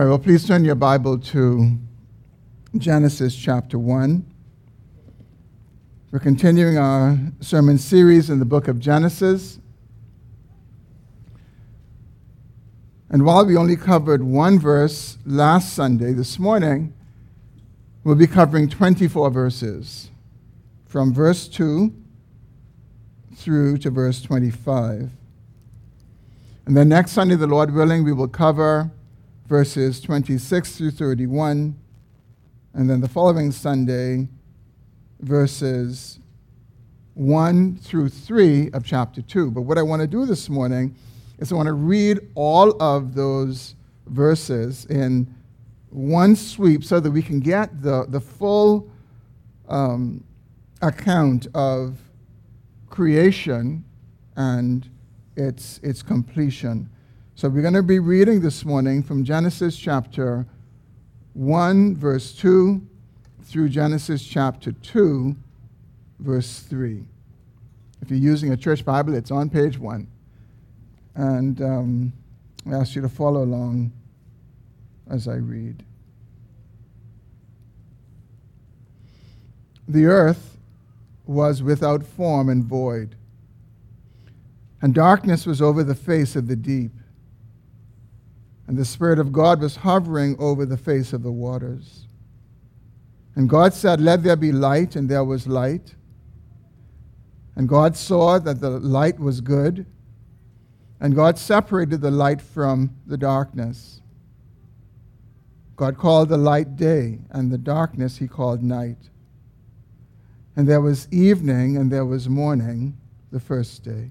All right, well, please turn your Bible to Genesis chapter 1. We're continuing our sermon series in the book of Genesis. And while we only covered one verse last Sunday, this morning, we'll be covering 24 verses from verse 2 through to verse 25. And then next Sunday, the Lord willing, we will cover verses 26 through 31. And then the following Sunday, verses 1 through 3 of chapter 2. But what I want to do this morning is I want to read all of those verses in one sweep so that we can get the, the full um, account of creation and its, its completion. So we're going to be reading this morning from Genesis chapter 1, verse 2, through Genesis chapter 2, verse 3. If you're using a church Bible, it's on page 1. And um, I ask you to follow along as I read. The earth was without form and void, and darkness was over the face of the deep and the Spirit of God was hovering over the face of the waters. And God said, Let there be light, and there was light. And God saw that the light was good, and God separated the light from the darkness. God called the light day, and the darkness he called night. And there was evening, and there was morning the first day.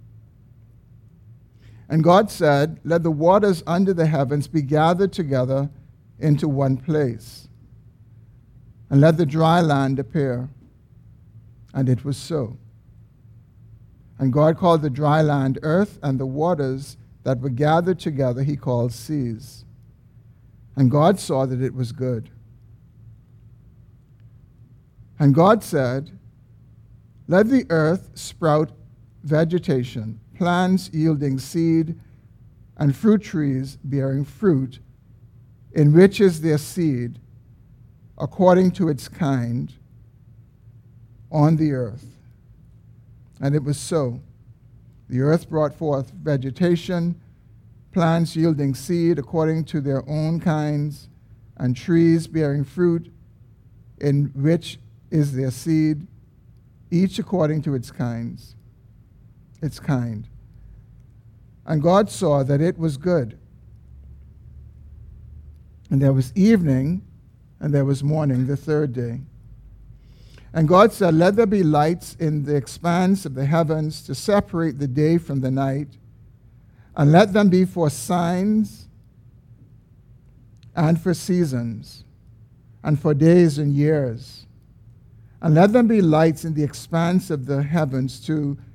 And God said, Let the waters under the heavens be gathered together into one place, and let the dry land appear. And it was so. And God called the dry land earth, and the waters that were gathered together he called seas. And God saw that it was good. And God said, Let the earth sprout vegetation plants yielding seed, and fruit trees bearing fruit, enriches their seed, according to its kind, on the earth. And it was so. The earth brought forth vegetation, plants yielding seed according to their own kinds, and trees bearing fruit, in which is their seed, each according to its kinds. Its kind. And God saw that it was good. And there was evening, and there was morning the third day. And God said, Let there be lights in the expanse of the heavens to separate the day from the night, and let them be for signs and for seasons, and for days and years. And let them be lights in the expanse of the heavens to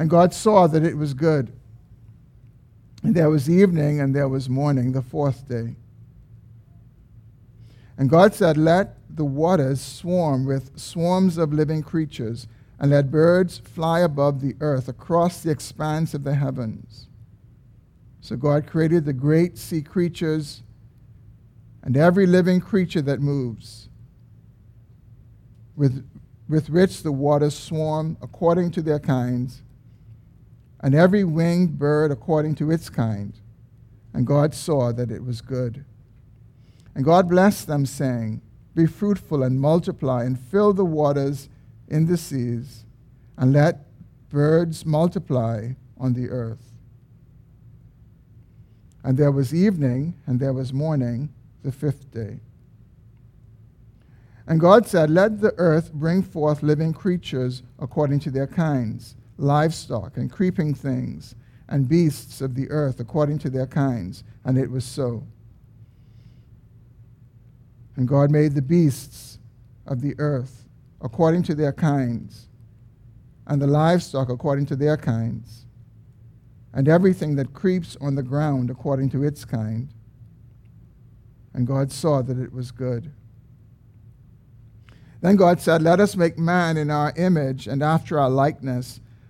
And God saw that it was good. And there was evening and there was morning, the fourth day. And God said, Let the waters swarm with swarms of living creatures, and let birds fly above the earth across the expanse of the heavens. So God created the great sea creatures and every living creature that moves, with, with which the waters swarm according to their kinds and every winged bird according to its kind. And God saw that it was good. And God blessed them, saying, Be fruitful and multiply, and fill the waters in the seas, and let birds multiply on the earth. And there was evening, and there was morning, the fifth day. And God said, Let the earth bring forth living creatures according to their kinds, livestock and creeping things, and beasts of the earth according to their kinds. And it was so. And God made the beasts of the earth according to their kinds, and the livestock according to their kinds, and everything that creeps on the ground according to its kind. And God saw that it was good. Then God said, Let us make man in our image and after our likeness,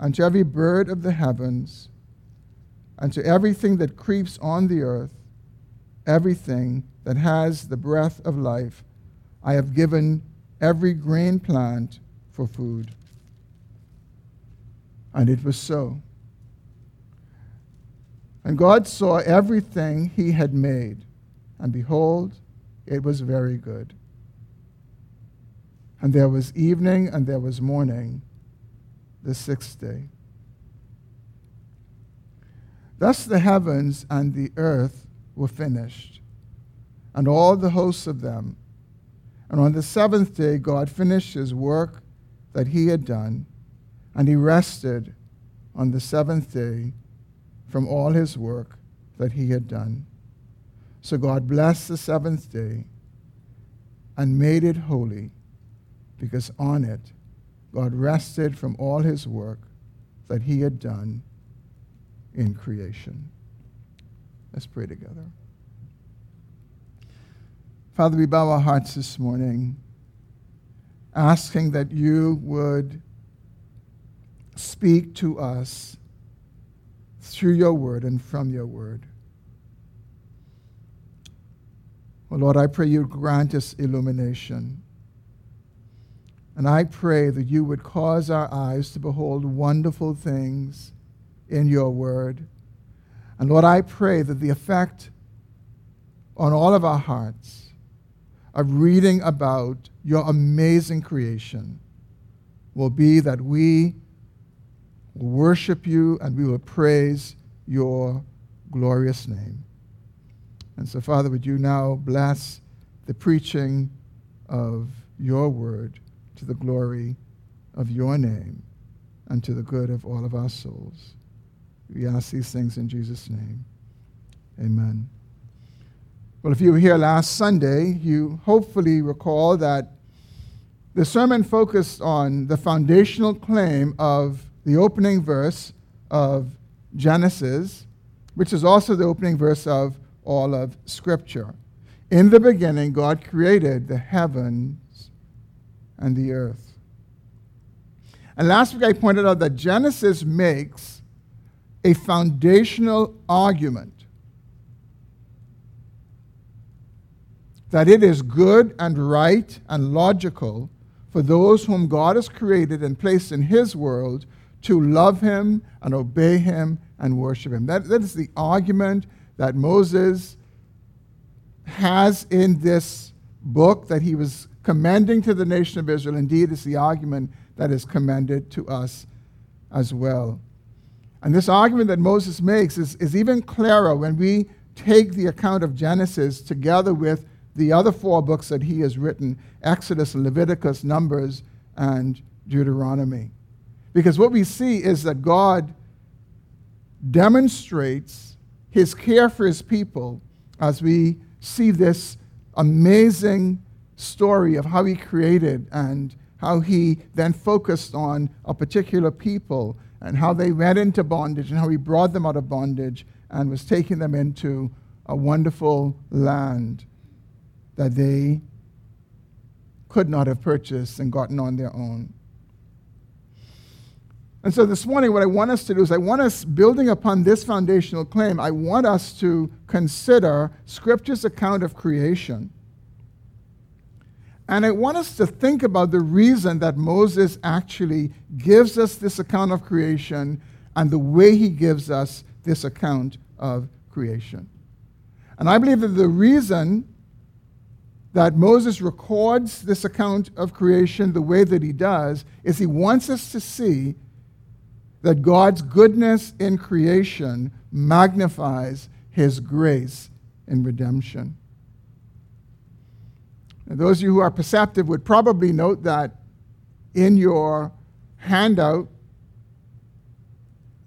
and to every bird of the heavens, and to everything that creeps on the earth, everything that has the breath of life, I have given every green plant for food. And it was so. And God saw everything he had made, and behold, it was very good. And there was evening and there was morning, the sixth day. Thus the heavens and the earth were finished, and all the hosts of them. And on the seventh day, God finished his work that he had done, and he rested on the seventh day from all his work that he had done. So God blessed the seventh day and made it holy, because on it God rested from all his work that he had done in creation. Let's pray together. Father, we bow our hearts this morning, asking that you would speak to us through your word and from your word. Lord, I pray you grant us illumination. And I pray that you would cause our eyes to behold wonderful things in your word. And Lord, I pray that the effect on all of our hearts of reading about your amazing creation will be that we will worship you and we will praise your glorious name. And so, Father, would you now bless the preaching of your word to the glory of your name and to the good of all of our souls. We ask these things in Jesus' name. Amen. Well, if you were here last Sunday, you hopefully recall that the sermon focused on the foundational claim of the opening verse of Genesis, which is also the opening verse of all of Scripture. In the beginning, God created the heavens and the earth. And last week I pointed out that Genesis makes a foundational argument that it is good and right and logical for those whom God has created and placed in His world to love Him and obey Him and worship Him. That, that is the argument that Moses has in this book that he was commending to the nation of Israel. Indeed, it's the argument that is commended to us as well. And this argument that Moses makes is, is even clearer when we take the account of Genesis together with the other four books that he has written Exodus, Leviticus, Numbers, and Deuteronomy. Because what we see is that God demonstrates his care for his people as we see this amazing story of how he created and how he then focused on a particular people and how they went into bondage and how he brought them out of bondage and was taking them into a wonderful land that they could not have purchased and gotten on their own. And so this morning, what I want us to do is I want us, building upon this foundational claim, I want us to consider Scripture's account of creation. And I want us to think about the reason that Moses actually gives us this account of creation and the way he gives us this account of creation. And I believe that the reason that Moses records this account of creation the way that he does is he wants us to see that God's goodness in creation magnifies his grace in redemption. And those of you who are perceptive would probably note that in your handout,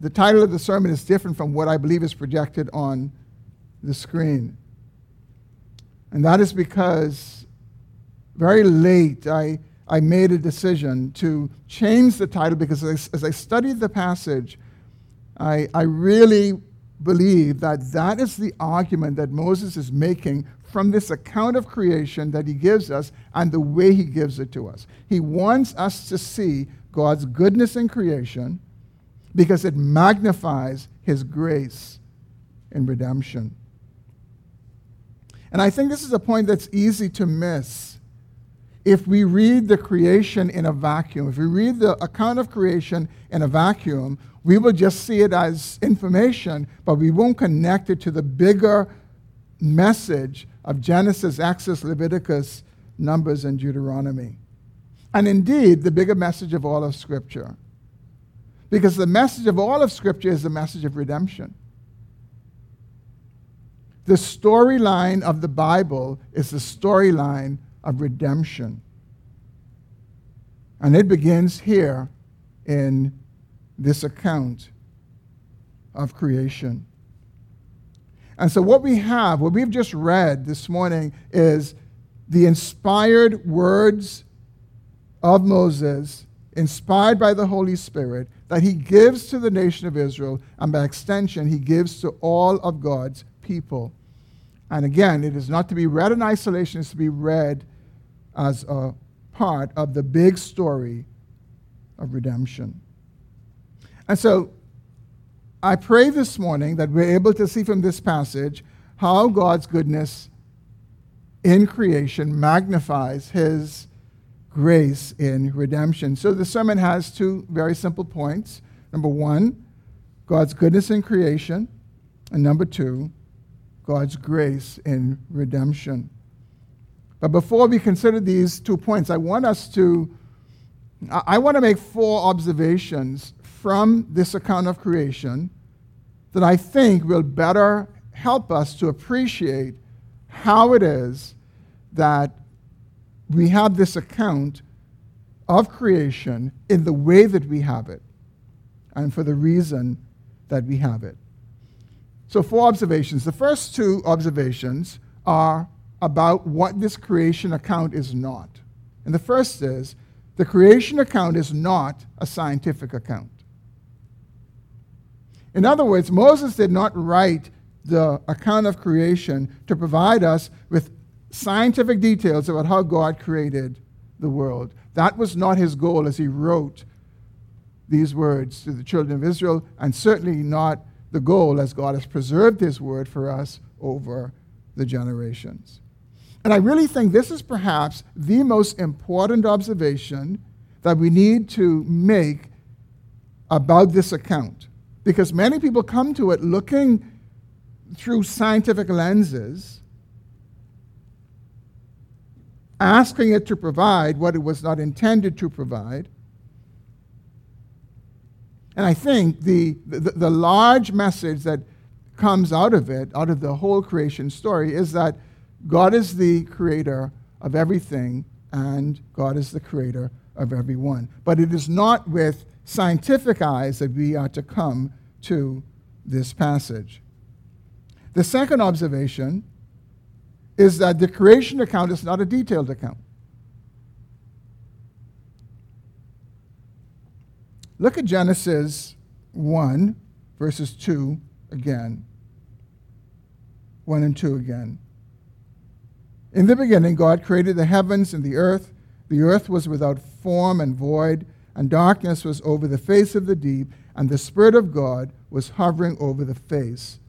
the title of the sermon is different from what I believe is projected on the screen. And that is because very late I I made a decision to change the title because as as I studied the passage, I, I really believe that that is the argument that Moses is making from this account of creation that he gives us and the way he gives it to us. He wants us to see God's goodness in creation because it magnifies his grace in redemption. And I think this is a point that's easy to miss if we read the creation in a vacuum, if we read the account of creation in a vacuum, we will just see it as information, but we won't connect it to the bigger message of Genesis, Exodus, Leviticus, Numbers, and Deuteronomy. And indeed, the bigger message of all of Scripture. Because the message of all of Scripture is the message of redemption. The storyline of the Bible is the storyline of redemption. And it begins here in this account of creation. And so, what we have, what we've just read this morning, is the inspired words of Moses, inspired by the Holy Spirit, that he gives to the nation of Israel, and by extension, he gives to all of God's people. And again, it is not to be read in isolation, it's to be read as a part of the big story of redemption. And so I pray this morning that we're able to see from this passage how God's goodness in creation magnifies his grace in redemption. So the sermon has two very simple points. Number one, God's goodness in creation. And number two, God's grace in redemption. But before we consider these two points, I want us to, I want to make four observations from this account of creation that I think will better help us to appreciate how it is that we have this account of creation in the way that we have it and for the reason that we have it. So, four observations. The first two observations are about what this creation account is not. And the first is the creation account is not a scientific account. In other words, Moses did not write the account of creation to provide us with scientific details about how God created the world. That was not his goal as he wrote these words to the children of Israel, and certainly not the goal as God has preserved his word for us over the generations. And I really think this is perhaps the most important observation that we need to make about this account. Because many people come to it looking through scientific lenses, asking it to provide what it was not intended to provide. And I think the, the, the large message that comes out of it, out of the whole creation story, is that God is the creator of everything, and God is the creator of everyone. But it is not with scientific eyes that we are to come to this passage. The second observation is that the creation account is not a detailed account. Look at Genesis 1, verses 2 again. 1 and 2 again. In the beginning, God created the heavens and the earth. The earth was without form and void, and darkness was over the face of the deep, and the Spirit of God was hovering over the face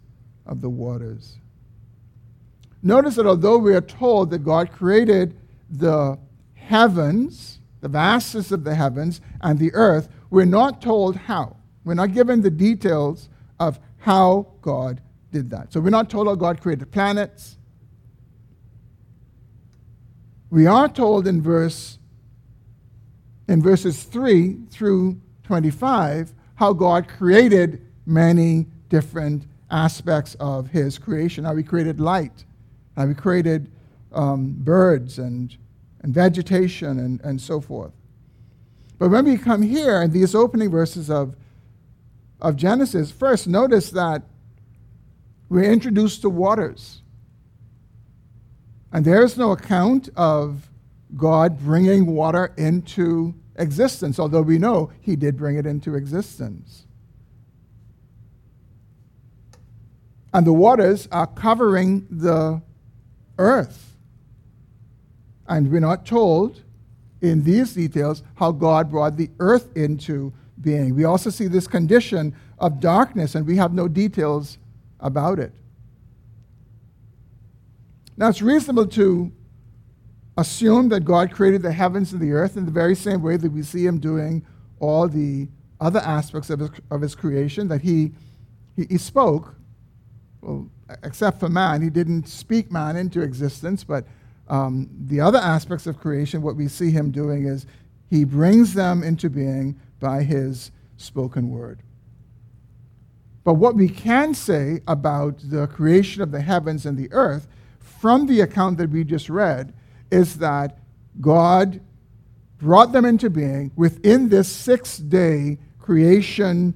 of the waters. Notice that although we are told that God created the heavens, the vastness of the heavens, and the earth, we're not told how. We're not given the details of how God did that. So we're not told how God created planets. We are told in verse in verses 3 through 25 how God created many different aspects of his creation. How he created light, how he created um, birds and, and vegetation and, and so forth. But when we come here in these opening verses of, of Genesis, first notice that we're introduced to waters. And there's no account of God bringing water into existence, although we know he did bring it into existence. And the waters are covering the earth. And we're not told in these details how God brought the earth into being. We also see this condition of darkness, and we have no details about it. Now, it's reasonable to assume that God created the heavens and the earth in the very same way that we see him doing all the other aspects of his, of his creation, that he, he, he spoke, well, except for man, he didn't speak man into existence, but um, the other aspects of creation, what we see him doing is he brings them into being by his spoken word. But what we can say about the creation of the heavens and the earth from the account that we just read is that God brought them into being within this six day creation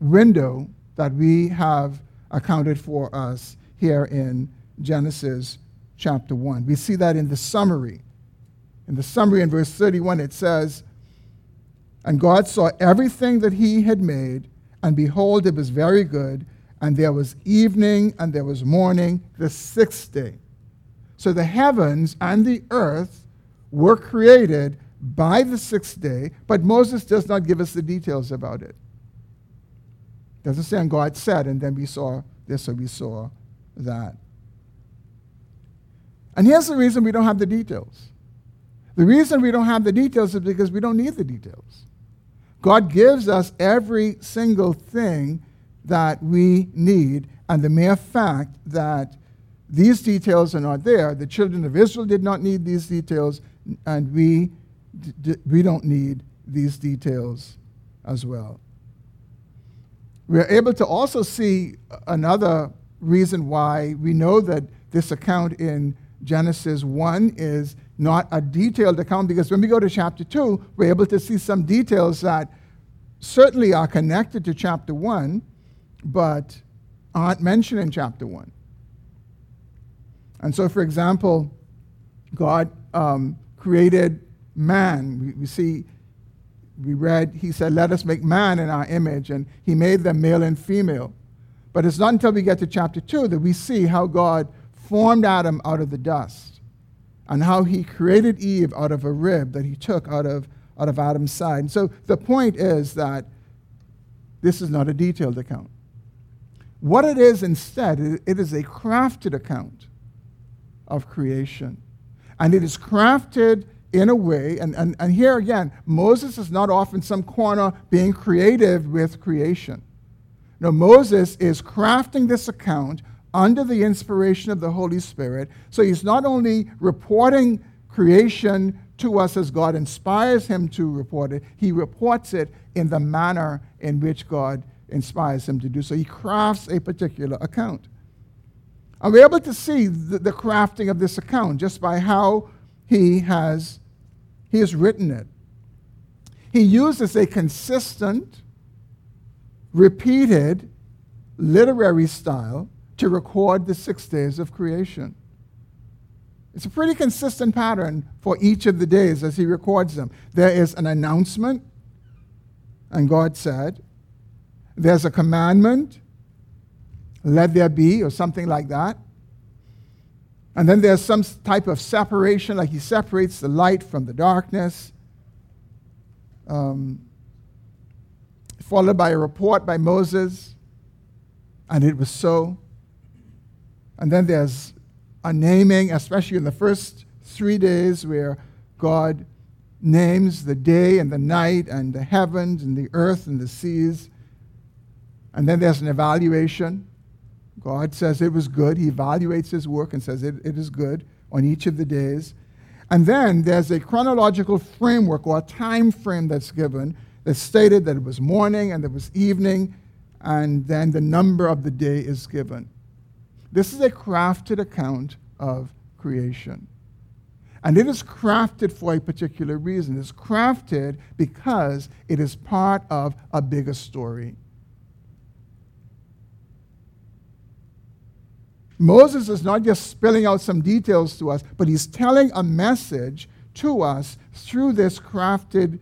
window that we have accounted for us here in Genesis chapter 1. We see that in the summary. In the summary in verse 31, it says, And God saw everything that he had made, and behold, it was very good. And there was evening and there was morning, the sixth day. So the heavens and the earth were created by the sixth day, but Moses does not give us the details about it. Doesn't say, and God said, and then we saw this or we saw that. And here's the reason we don't have the details. The reason we don't have the details is because we don't need the details. God gives us every single thing that we need, and the mere fact that these details are not there, the children of Israel did not need these details, and we, d- we don't need these details as well. We are able to also see another reason why we know that this account in Genesis 1 is not a detailed account because when we go to chapter 2, we're able to see some details that certainly are connected to chapter 1, but aren't mentioned in chapter 1. And so, for example, God um, created man. We, we, see, we read, He said, Let us make man in our image, and He made them male and female. But it's not until we get to chapter 2 that we see how God formed Adam out of the dust and how he created Eve out of a rib that he took out of, out of Adam's side. And so the point is that this is not a detailed account. What it is instead, it is a crafted account of creation. And it is crafted in a way, and, and, and here again, Moses is not off in some corner being creative with creation. No, Moses is crafting this account under the inspiration of the Holy Spirit. So he's not only reporting creation to us as God inspires him to report it, he reports it in the manner in which God inspires him to do so. He crafts a particular account. And we're able to see the, the crafting of this account just by how he has, he has written it. He uses a consistent, repeated literary style to record the six days of creation. It's a pretty consistent pattern for each of the days as he records them. There is an announcement, and God said. There's a commandment, let there be, or something like that. And then there's some type of separation, like he separates the light from the darkness. Um, followed by a report by Moses, and it was so. And then there's a naming, especially in the first three days, where God names the day and the night and the heavens and the earth and the seas. And then there's an evaluation. God says it was good. He evaluates his work and says it, it is good on each of the days. And then there's a chronological framework or a time frame that's given that stated that it was morning and it was evening, and then the number of the day is given. This is a crafted account of creation. And it is crafted for a particular reason. It's crafted because it is part of a bigger story. Moses is not just spilling out some details to us, but he's telling a message to us through this crafted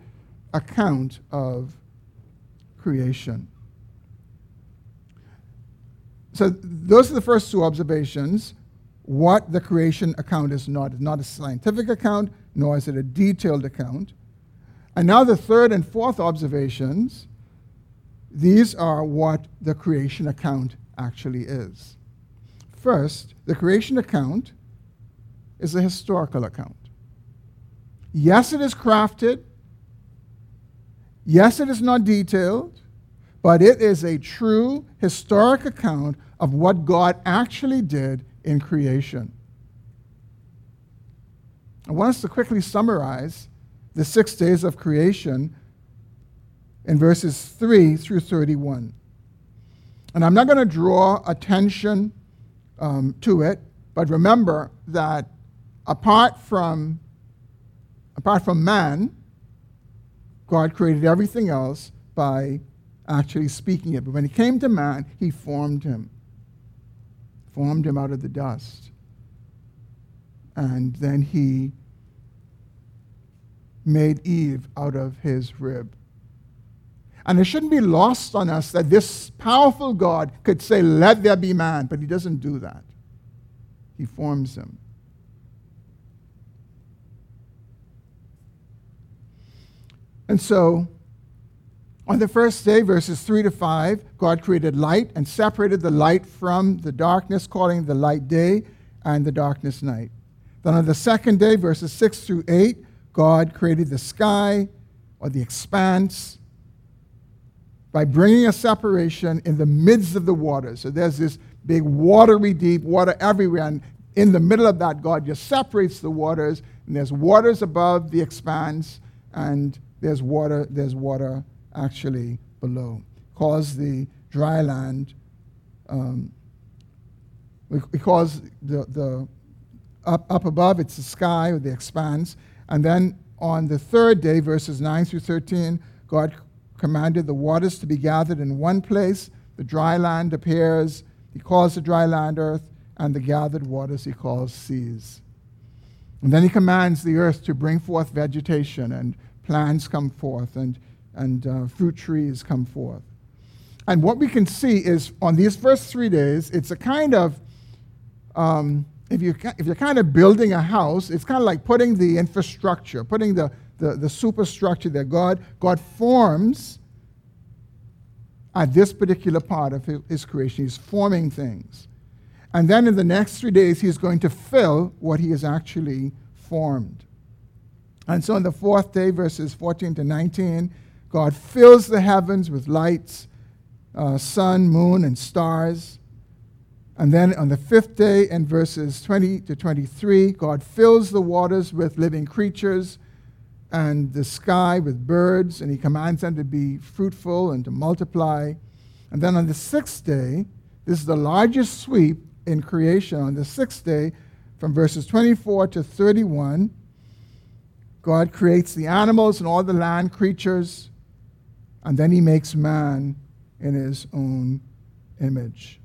account of creation. So, those are the first two observations. What the creation account is not. It's not a scientific account, nor is it a detailed account. And now, the third and fourth observations these are what the creation account actually is. First, the creation account is a historical account. Yes, it is crafted. Yes, it is not detailed, but it is a true historic account of what God actually did in creation. I want us to quickly summarize the six days of creation in verses 3 through 31. And I'm not going to draw attention um, to it. But remember that apart from, apart from man, God created everything else by actually speaking it. But when it came to man, he formed him, formed him out of the dust. And then he made Eve out of his rib. And it shouldn't be lost on us that this powerful God could say, Let there be man, but he doesn't do that. He forms him. And so, on the first day, verses 3 to 5, God created light and separated the light from the darkness, calling the light day and the darkness night. Then on the second day, verses 6 through 8, God created the sky or the expanse by bringing a separation in the midst of the waters. So there's this big watery deep, water everywhere, and in the middle of that, God just separates the waters, and there's waters above the expanse, and there's water, there's water actually below. Cause the dry land, um, because the, the up, up above it's the sky or the expanse, and then on the third day, verses 9 through 13, God commanded the waters to be gathered in one place. The dry land appears. He calls the dry land earth, and the gathered waters he calls seas. And then he commands the earth to bring forth vegetation, and plants come forth, and, and uh, fruit trees come forth. And what we can see is on these first three days, it's a kind of, um, if, you, if you're kind of building a house, it's kind of like putting the infrastructure, putting the, the, the superstructure that God, God forms at this particular part of his creation. He's forming things. And then in the next three days, he's going to fill what he has actually formed. And so on the fourth day, verses 14 to 19, God fills the heavens with lights, uh, sun, moon, and stars. And then on the fifth day, in verses 20 to 23, God fills the waters with living creatures and the sky with birds, and he commands them to be fruitful and to multiply. And then on the sixth day, this is the largest sweep in creation on the sixth day, from verses 24 to 31, God creates the animals and all the land creatures, and then he makes man in his own image.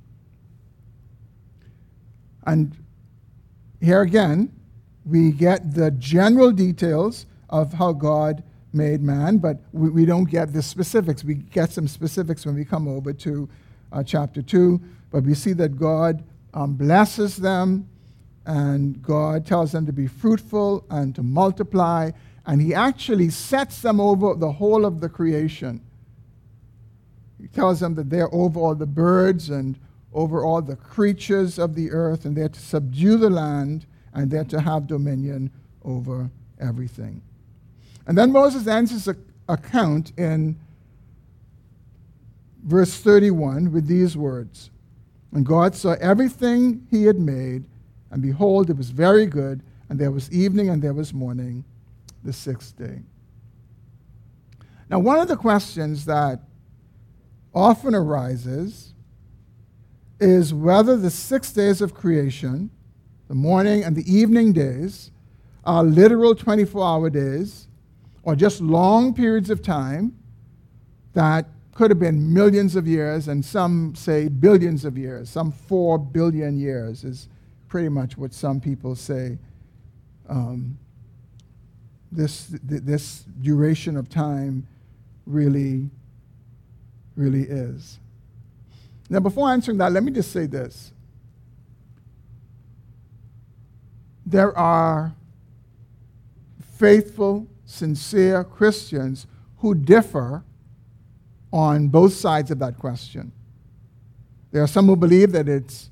And here again, we get the general details of how God made man, but we, we don't get the specifics. We get some specifics when we come over to uh, chapter 2, but we see that God um, blesses them and God tells them to be fruitful and to multiply, and He actually sets them over the whole of the creation. He tells them that they're over all the birds and over all the creatures of the earth, and they're to subdue the land, and they're to have dominion over everything. And then Moses ends his account in verse 31 with these words And God saw everything he had made, and behold, it was very good, and there was evening and there was morning, the sixth day. Now, one of the questions that often arises is whether the six days of creation, the morning and the evening days, are literal 24 hour days or just long periods of time that could have been millions of years, and some say billions of years. Some four billion years is pretty much what some people say um, this, th- this duration of time really, really is. Now, before answering that, let me just say this. There are faithful sincere Christians who differ on both sides of that question. There are some who believe that it's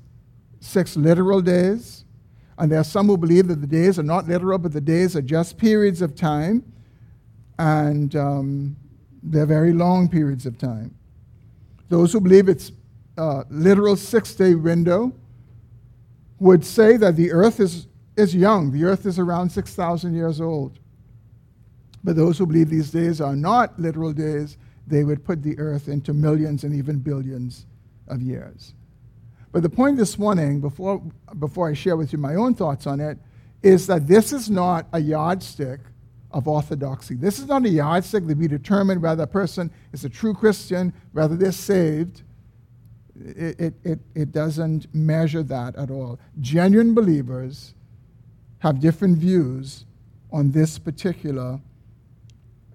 six literal days, and there are some who believe that the days are not literal, but the days are just periods of time, and um, they're very long periods of time. Those who believe it's a literal six day window would say that the earth is, is young. The earth is around 6,000 years old. But those who believe these days are not literal days, they would put the earth into millions and even billions of years. But the point this morning, before, before I share with you my own thoughts on it, is that this is not a yardstick of orthodoxy. This is not a yardstick that we determine whether a person is a true Christian, whether they're saved. It, it, it, it doesn't measure that at all. Genuine believers have different views on this particular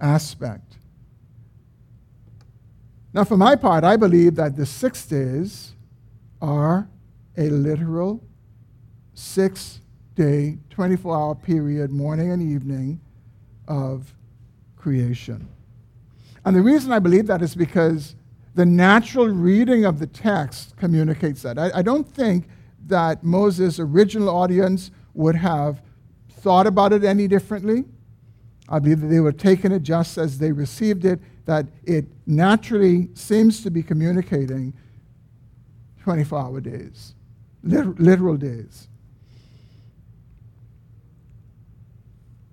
aspect. Now, for my part, I believe that the six days are a literal six day, 24 hour period, morning and evening, of creation. And the reason I believe that is because the natural reading of the text communicates that. I, I don't think that Moses' original audience would have thought about it any differently. I believe that they were taking it just as they received it, that it naturally seems to be communicating 24 hour days, literal days.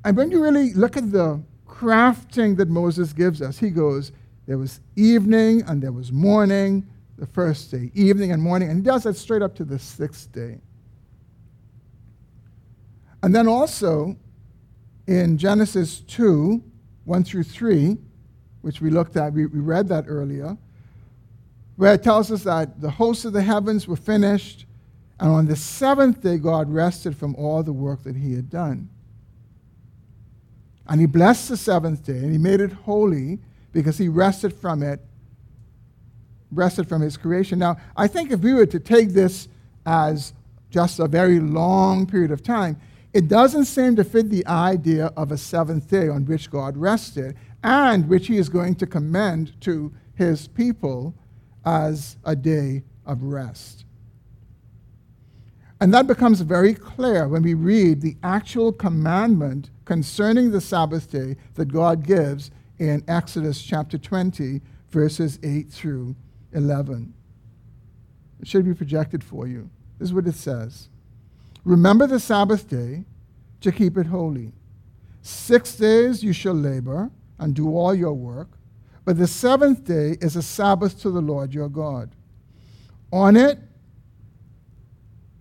And when you really look at the crafting that Moses gives us, he goes, There was evening and there was morning, the first day, evening and morning, and he does that straight up to the sixth day. And then also, in Genesis 2 1 through 3, which we looked at, we, we read that earlier, where it tells us that the hosts of the heavens were finished, and on the seventh day, God rested from all the work that he had done. And he blessed the seventh day, and he made it holy because he rested from it, rested from his creation. Now, I think if we were to take this as just a very long period of time, it doesn't seem to fit the idea of a seventh day on which God rested and which he is going to commend to his people as a day of rest. And that becomes very clear when we read the actual commandment concerning the Sabbath day that God gives in Exodus chapter 20, verses 8 through 11. It should be projected for you. This is what it says. Remember the Sabbath day to keep it holy. Six days you shall labor and do all your work, but the seventh day is a Sabbath to the Lord your God. On it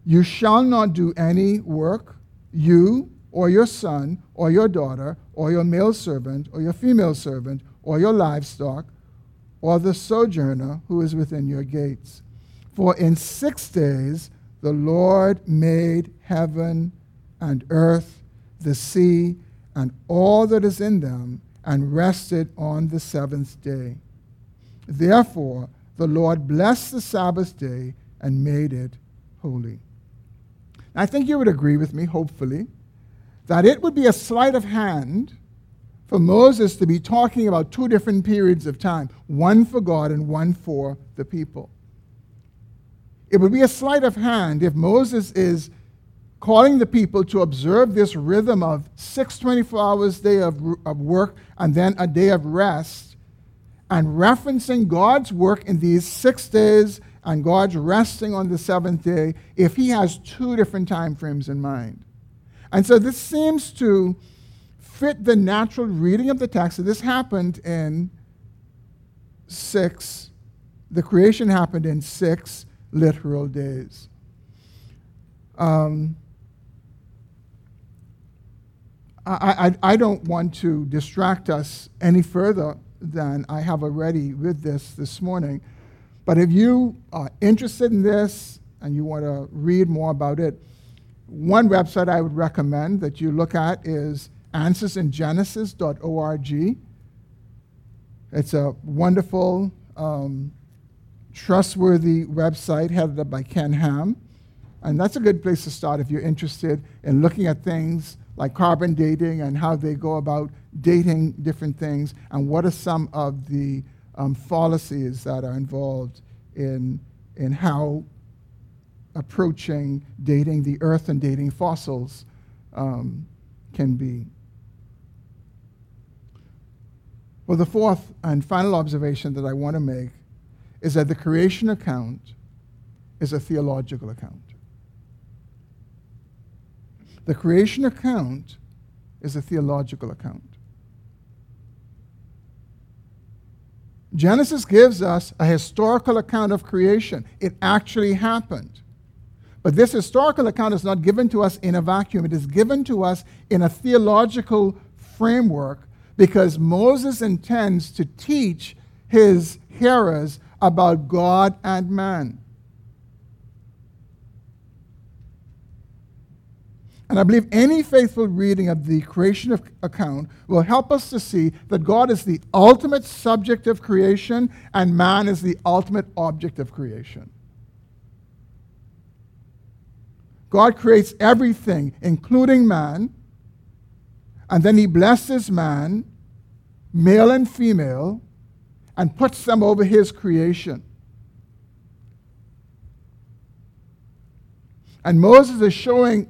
You shall not do any work, you or your son or your daughter or your male servant or your female servant or your livestock or the sojourner who is within your gates. For in six days the Lord made heaven and earth, the sea, and all that is in them, and rested on the seventh day. Therefore, the Lord blessed the Sabbath day and made it holy. I think you would agree with me, hopefully, that it would be a sleight of hand for Moses to be talking about two different periods of time one for God and one for the people. It would be a sleight of hand if Moses is calling the people to observe this rhythm of six 24 hours day of, of work and then a day of rest, and referencing God's work in these six days and God's resting on the seventh day if he has two different time frames in mind. And so this seems to fit the natural reading of the text. So this happened in six, the creation happened in six literal days. Um, I, I, I don't want to distract us any further than I have already with this this morning. But if you are interested in this and you want to read more about it, one website I would recommend that you look at is answersingenesis.org. It's a wonderful, um, trustworthy website headed up by Ken Ham. And that's a good place to start if you're interested in looking at things like carbon dating and how they go about dating different things and what are some of the um, fallacies that are involved in, in how approaching dating the earth and dating fossils um, can be. Well, the fourth and final observation that I want to make is that the creation account is a theological account. The creation account is a theological account. Genesis gives us a historical account of creation. It actually happened. But this historical account is not given to us in a vacuum, it is given to us in a theological framework because Moses intends to teach his hearers about God and man. And I believe any faithful reading of the creation of account will help us to see that God is the ultimate subject of creation and man is the ultimate object of creation. God creates everything, including man, and then he blesses man, male and female, and puts them over his creation. And Moses is showing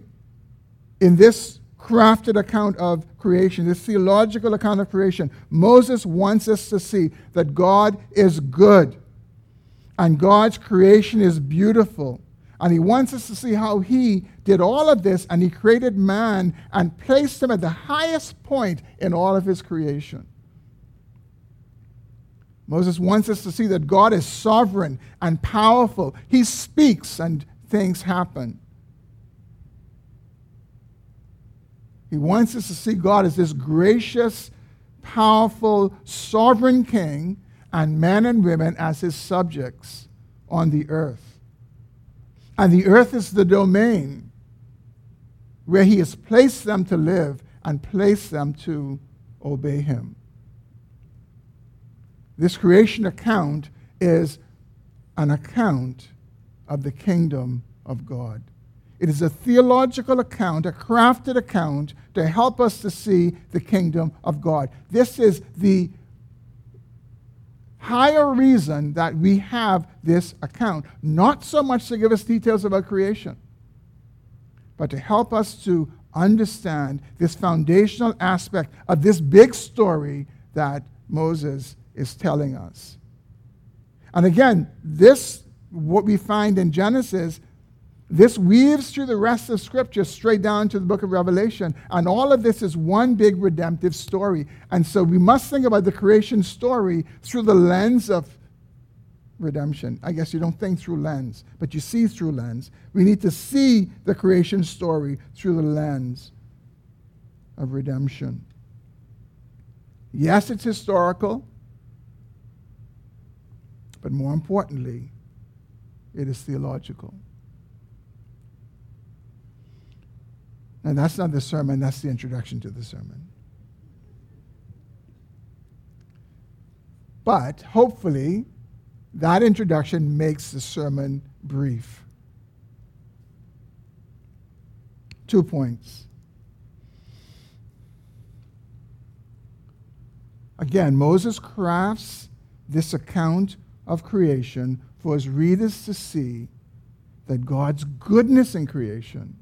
in this crafted account of creation, this theological account of creation, Moses wants us to see that God is good and God's creation is beautiful. And he wants us to see how he did all of this and he created man and placed him at the highest point in all of his creation. Moses wants us to see that God is sovereign and powerful. He speaks and things happen. He wants us to see God as this gracious, powerful, sovereign king and men and women as his subjects on the earth. And the earth is the domain where he has placed them to live and placed them to obey him. This creation account is an account of the kingdom of God. It is a theological account, a crafted account to help us to see the kingdom of God. This is the higher reason that we have this account. Not so much to give us details about creation, but to help us to understand this foundational aspect of this big story that Moses is telling us. And again, this, what we find in Genesis, this weaves through the rest of Scripture straight down to the book of Revelation. And all of this is one big redemptive story. And so we must think about the creation story through the lens of redemption. I guess you don't think through lens, but you see through lens. We need to see the creation story through the lens of redemption. Yes, it's historical, but more importantly, it is theological. And that's not the sermon, that's the introduction to the sermon. But hopefully, that introduction makes the sermon brief. Two points. Again, Moses crafts this account of creation for his readers to see that God's goodness in creation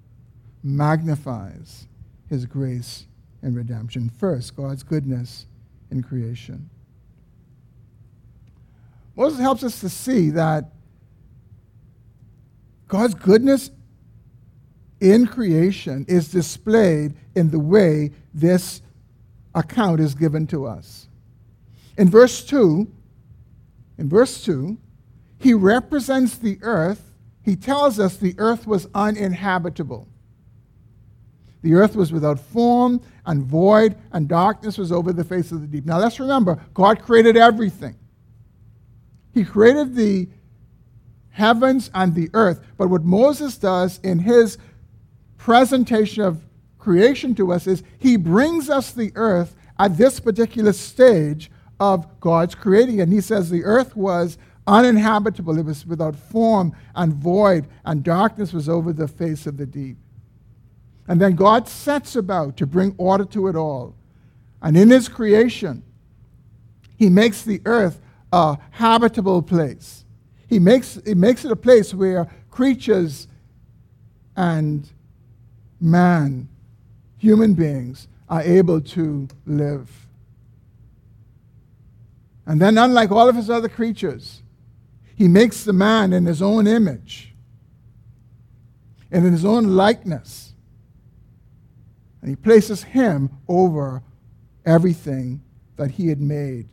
magnifies his grace and redemption. First, God's goodness in creation. Moses helps us to see that God's goodness in creation is displayed in the way this account is given to us. In verse 2, in verse 2, he represents the earth. He tells us the earth was uninhabitable. The earth was without form and void, and darkness was over the face of the deep. Now let's remember, God created everything. He created the heavens and the earth. But what Moses does in his presentation of creation to us is he brings us the earth at this particular stage of God's creating. And he says the earth was uninhabitable, it was without form and void, and darkness was over the face of the deep. And then God sets about to bring order to it all. And in his creation, he makes the earth a habitable place. He makes, he makes it a place where creatures and man, human beings, are able to live. And then, unlike all of his other creatures, he makes the man in his own image and in his own likeness and he places him over everything that he had made.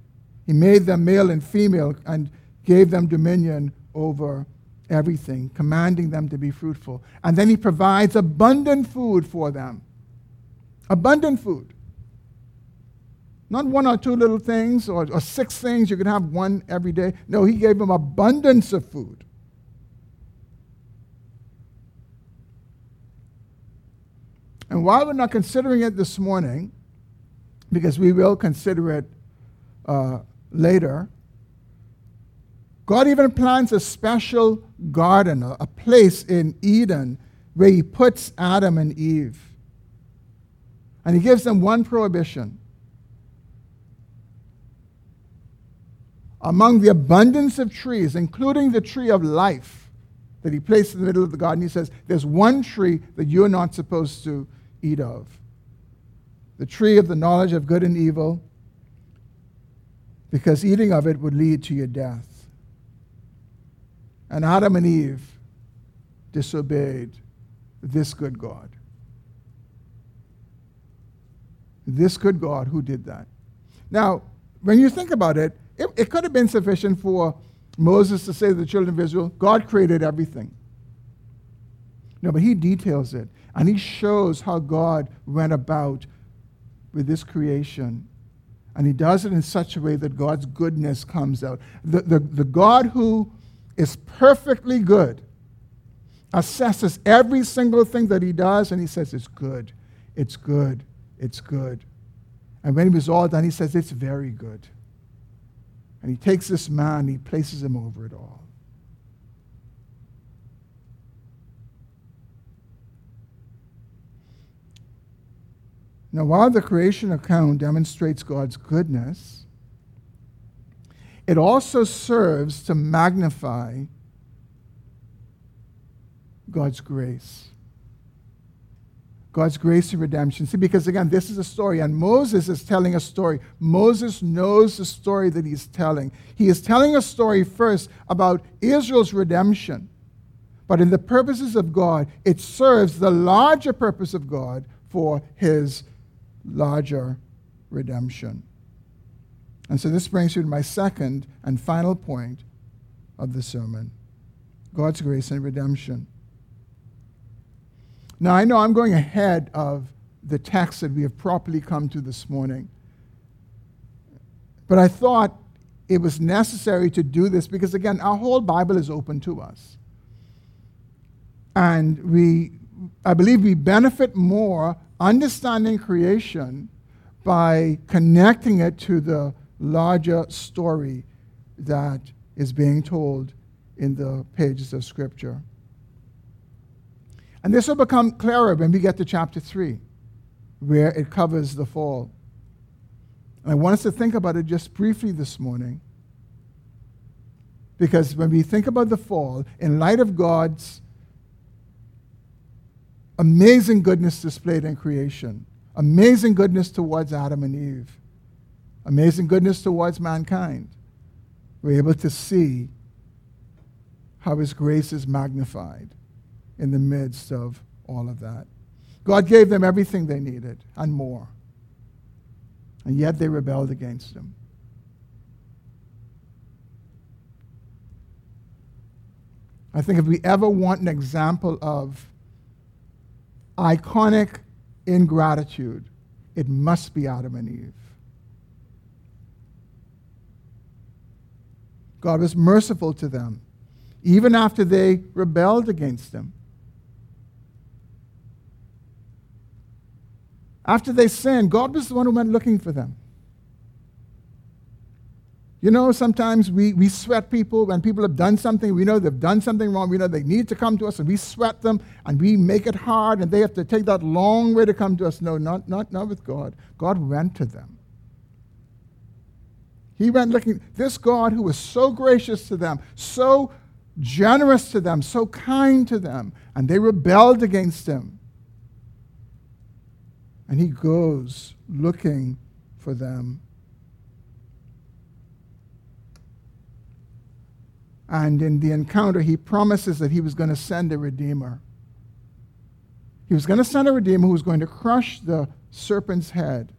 He made them male and female and gave them dominion over everything, commanding them to be fruitful. And then he provides abundant food for them. Abundant food. Not one or two little things or, or six things, you could have one every day. No, he gave them abundance of food. And while we're not considering it this morning, because we will consider it uh, later, God even plants a special garden, a, a place in Eden where He puts Adam and Eve. And He gives them one prohibition. Among the abundance of trees, including the tree of life that He placed in the middle of the garden, He says, There's one tree that you're not supposed to eat of. The tree of the knowledge of good and evil, because eating of it would lead to your death. And Adam and Eve disobeyed this good God. This good God who did that. Now, when you think about it, it, it could have been sufficient for Moses to say to the children of Israel, God created everything. No, but he details it. And he shows how God went about with this creation. And he does it in such a way that God's goodness comes out. The, the, the God who is perfectly good assesses every single thing that he does and he says, It's good, it's good, it's good. And when he was all done, he says, It's very good. And he takes this man, and he places him over it all. Now, while the creation account demonstrates God's goodness, it also serves to magnify God's grace. God's grace and redemption. See, because again, this is a story, and Moses is telling a story. Moses knows the story that he's telling. He is telling a story first about Israel's redemption. But in the purposes of God, it serves the larger purpose of God for his larger redemption. And so this brings you to my second and final point of the sermon God's grace and redemption. Now, I know I'm going ahead of the text that we have properly come to this morning. But I thought it was necessary to do this because, again, our whole Bible is open to us. And we, I believe we benefit more understanding creation by connecting it to the larger story that is being told in the pages of Scripture. And this will become clearer when we get to chapter 3, where it covers the fall. And I want us to think about it just briefly this morning. Because when we think about the fall, in light of God's amazing goodness displayed in creation, amazing goodness towards Adam and Eve, amazing goodness towards mankind, we're able to see how His grace is magnified in the midst of all of that. God gave them everything they needed and more. And yet they rebelled against Him. I think if we ever want an example of iconic ingratitude, it must be Adam and Eve. God was merciful to them, even after they rebelled against Him. After they sinned, God was the one who went looking for them. You know, sometimes we, we sweat people when people have done something. We know they've done something wrong. We know they need to come to us, and we sweat them, and we make it hard, and they have to take that long way to come to us. No, not, not, not with God. God went to them. He went looking. This God who was so gracious to them, so generous to them, so kind to them, and they rebelled against him. And he goes looking for them. And in the encounter, he promises that he was going to send a redeemer. He was going to send a redeemer who was going to crush the serpent's head.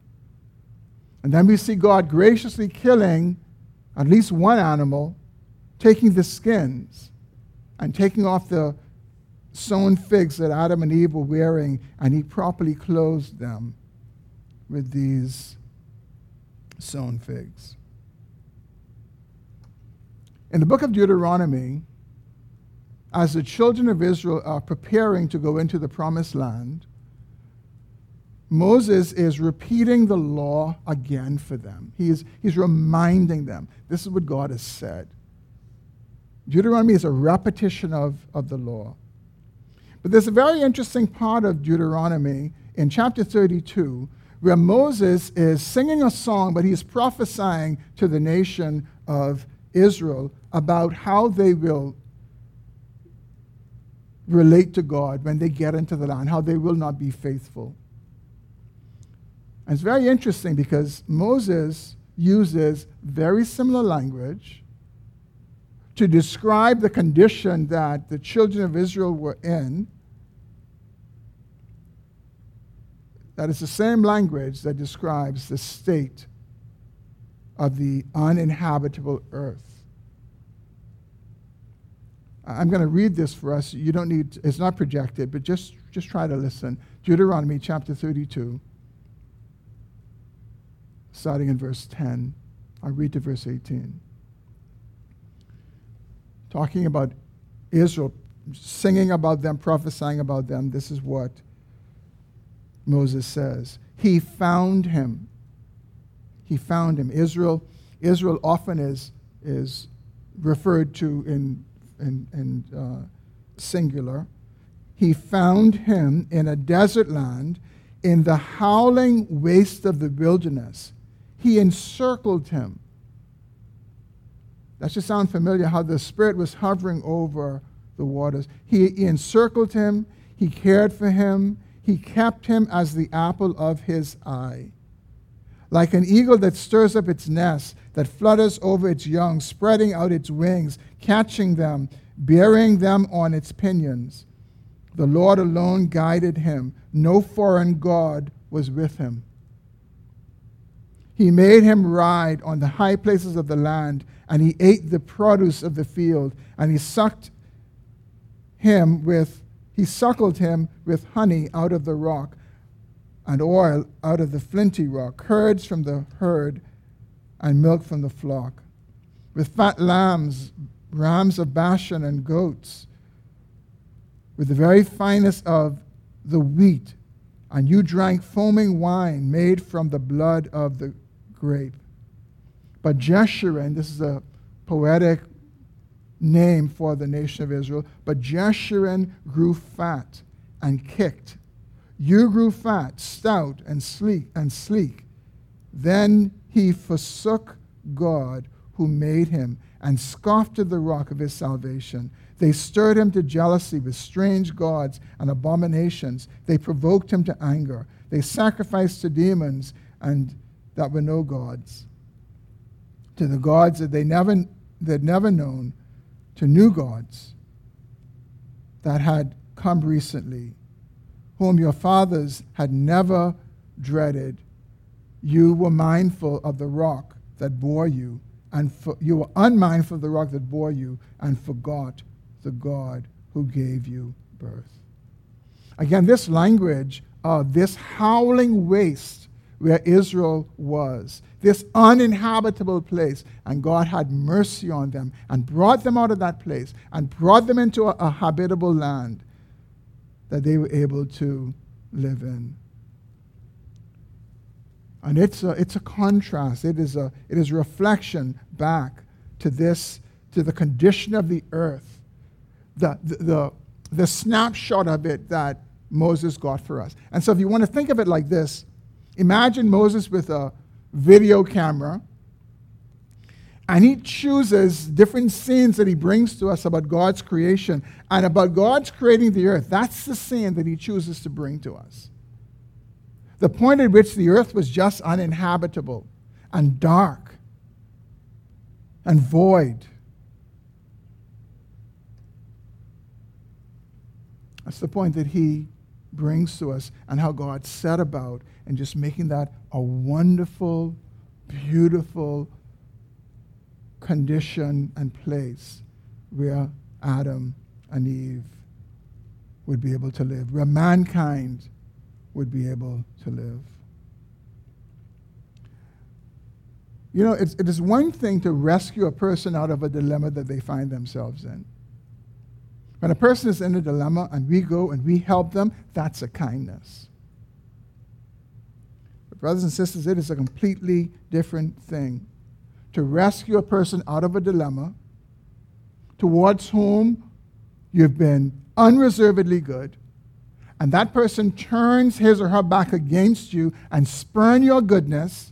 And then we see God graciously killing at least one animal, taking the skins and taking off the sewn figs that Adam and Eve were wearing, and he properly clothed them with these sewn figs. In the book of Deuteronomy, as the children of Israel are preparing to go into the promised land, Moses is repeating the law again for them. He is, he's reminding them this is what God has said. Deuteronomy is a repetition of, of the law. But there's a very interesting part of Deuteronomy in chapter 32 where Moses is singing a song, but he's prophesying to the nation of Israel about how they will relate to God when they get into the land, how they will not be faithful. And it's very interesting because Moses uses very similar language to describe the condition that the children of Israel were in. That is the same language that describes the state of the uninhabitable earth. I'm going to read this for us. You don't need, it's not projected, but just, just try to listen. Deuteronomy chapter 32, starting in verse 10. I'll read to verse 18. Talking about Israel, singing about them, prophesying about them, this is what Moses says. He found him. He found him. Israel, Israel often is, is referred to in and, and uh, singular. He found him in a desert land, in the howling waste of the wilderness. He encircled him. That should sound familiar how the Spirit was hovering over the waters. He, he encircled him, he cared for him, he kept him as the apple of his eye. Like an eagle that stirs up its nest, that flutters over its young, spreading out its wings, catching them, bearing them on its pinions. The Lord alone guided him, no foreign God was with him. He made him ride on the high places of the land, and he ate the produce of the field, and he sucked him with he suckled him with honey out of the rock and oil out of the flinty rock, curds from the herd and milk from the flock, with fat lambs, rams of Bashan, and goats, with the very finest of the wheat, and you drank foaming wine made from the blood of the grape. But Jeshurun, this is a poetic name for the nation of Israel, but Jeshurun grew fat and kicked. You grew fat, stout, and sleek and sleek. Then he forsook God who made him and scoffed at the rock of his salvation. They stirred him to jealousy with strange gods and abominations. They provoked him to anger. They sacrificed to demons and that were no gods, to the gods that they never they'd never known, to new gods that had come recently, whom your fathers had never dreaded. You were mindful of the rock that bore you, and for, you were unmindful of the rock that bore you, and forgot the God who gave you birth. Again, this language of this howling waste where Israel was, this uninhabitable place, and God had mercy on them and brought them out of that place and brought them into a, a habitable land that they were able to live in. And it's a, it's a contrast. It is a, it is reflection back to this, to the condition of the earth, the, the, the, the snapshot of it that Moses got for us. And so if you want to think of it like this, imagine Moses with a video camera, and he chooses different scenes that he brings to us about God's creation and about God's creating the earth. That's the scene that he chooses to bring to us the point at which the earth was just uninhabitable and dark and void. That's the point that he brings to us and how God set about and just making that a wonderful, beautiful condition and place where Adam and Eve would be able to live, where mankind would be able to live. You know, it's, it is one thing to rescue a person out of a dilemma that they find themselves in. When a person is in a dilemma and we go and we help them, that's a kindness. But, brothers and sisters, it is a completely different thing to rescue a person out of a dilemma towards whom you've been unreservedly good, and that person turns his or her back against you and spurn your goodness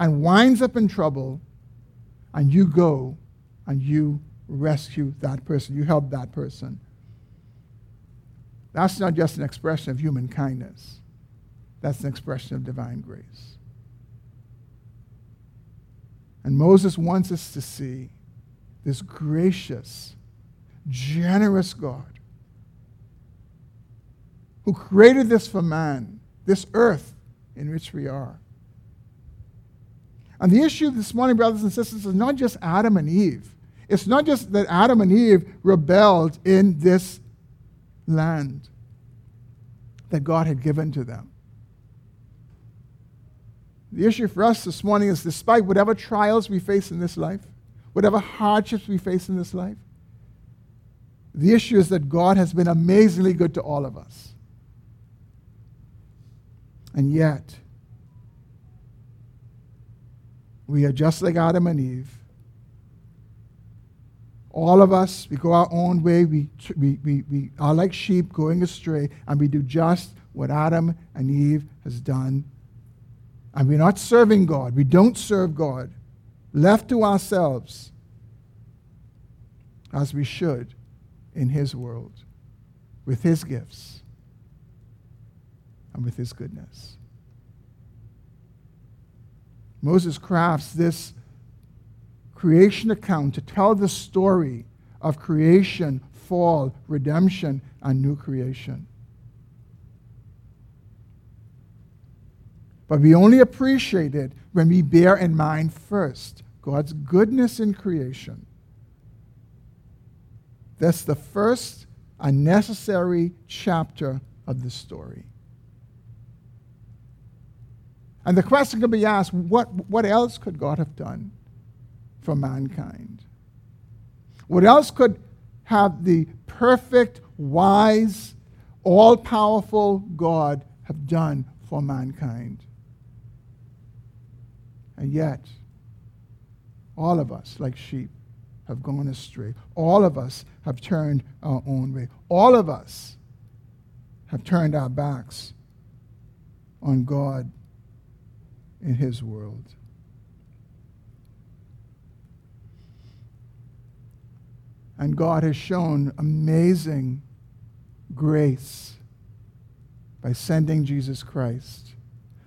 and winds up in trouble, and you go and you rescue that person, you help that person. That's not just an expression of human kindness, that's an expression of divine grace. And Moses wants us to see this gracious, generous God who created this for man, this earth in which we are. And the issue this morning, brothers and sisters, is not just Adam and Eve. It's not just that Adam and Eve rebelled in this land that God had given to them. The issue for us this morning is despite whatever trials we face in this life, whatever hardships we face in this life, the issue is that God has been amazingly good to all of us. And yet, we are just like Adam and Eve. All of us, we go our own way. We, we, we, we are like sheep going astray, and we do just what Adam and Eve has done. And we're not serving God. We don't serve God. Left to ourselves, as we should in His world, with His gifts and with his goodness. Moses crafts this creation account to tell the story of creation, fall, redemption, and new creation. But we only appreciate it when we bear in mind first God's goodness in creation. That's the first unnecessary chapter of the story. And the question could be asked what, what else could God have done for mankind? What else could have the perfect, wise, all powerful God have done for mankind? And yet, all of us, like sheep, have gone astray. All of us have turned our own way. All of us have turned our backs on God in His world. And God has shown amazing grace by sending Jesus Christ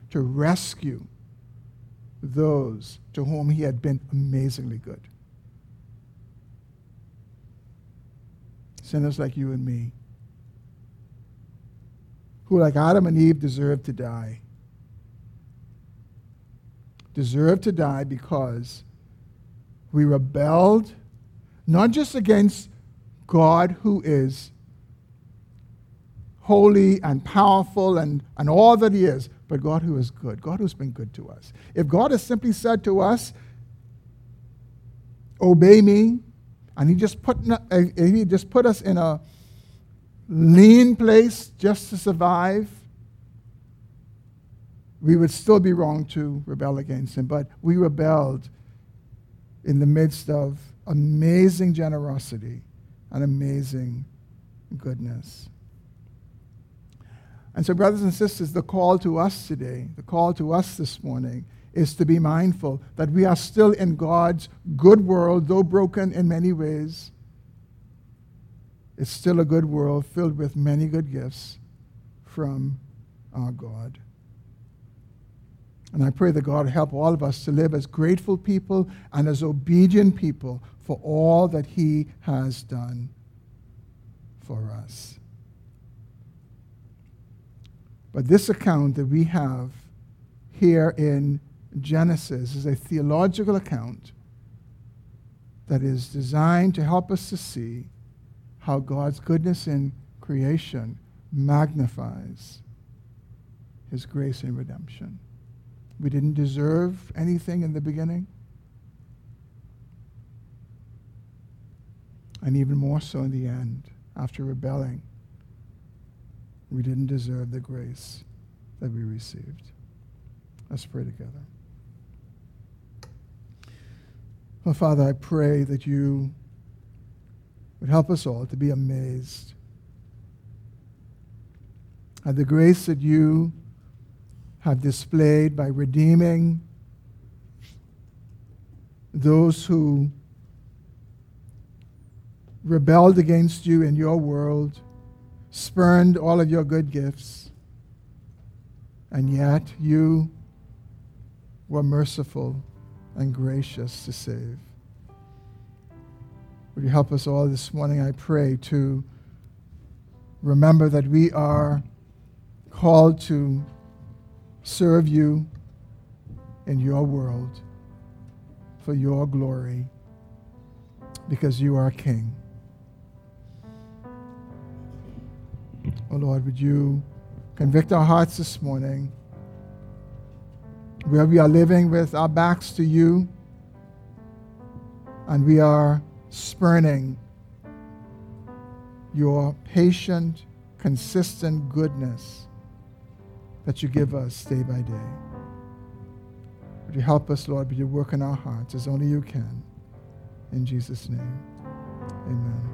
to rescue those to whom he had been amazingly good. Sinners like you and me, who, like Adam and Eve, deserved to die. Deserved to die because we rebelled not just against God, who is holy and powerful and, and all that He is, but God who is good, God who's been good to us. If God has simply said to us, obey me, and He just put, uh, he just put us in a lean place just to survive, we would still be wrong to rebel against Him. But we rebelled in the midst of amazing generosity and amazing goodness. And so, brothers and sisters, the call to us today, the call to us this morning, is to be mindful that we are still in God's good world, though broken in many ways. It's still a good world filled with many good gifts from our God. And I pray that God help all of us to live as grateful people and as obedient people for all that He has done for us. But this account that we have here in Genesis is a theological account that is designed to help us to see how God's goodness in creation magnifies His grace in redemption. We didn't deserve anything in the beginning. And even more so in the end, after rebelling. We didn't deserve the grace that we received. Let's pray together. Well, Father, I pray that you would help us all to be amazed at the grace that you have displayed by redeeming those who rebelled against you in your world, spurned all of your good gifts, and yet you were merciful and gracious to save. Would you help us all this morning, I pray, to remember that we are called to serve you in your world for your glory because you are King. Oh Lord, would you convict our hearts this morning where we are living with our backs to you and we are spurning your patient, consistent goodness that you give us day by day. Would you help us, Lord? Would you work in our hearts as only you can? In Jesus' name, amen.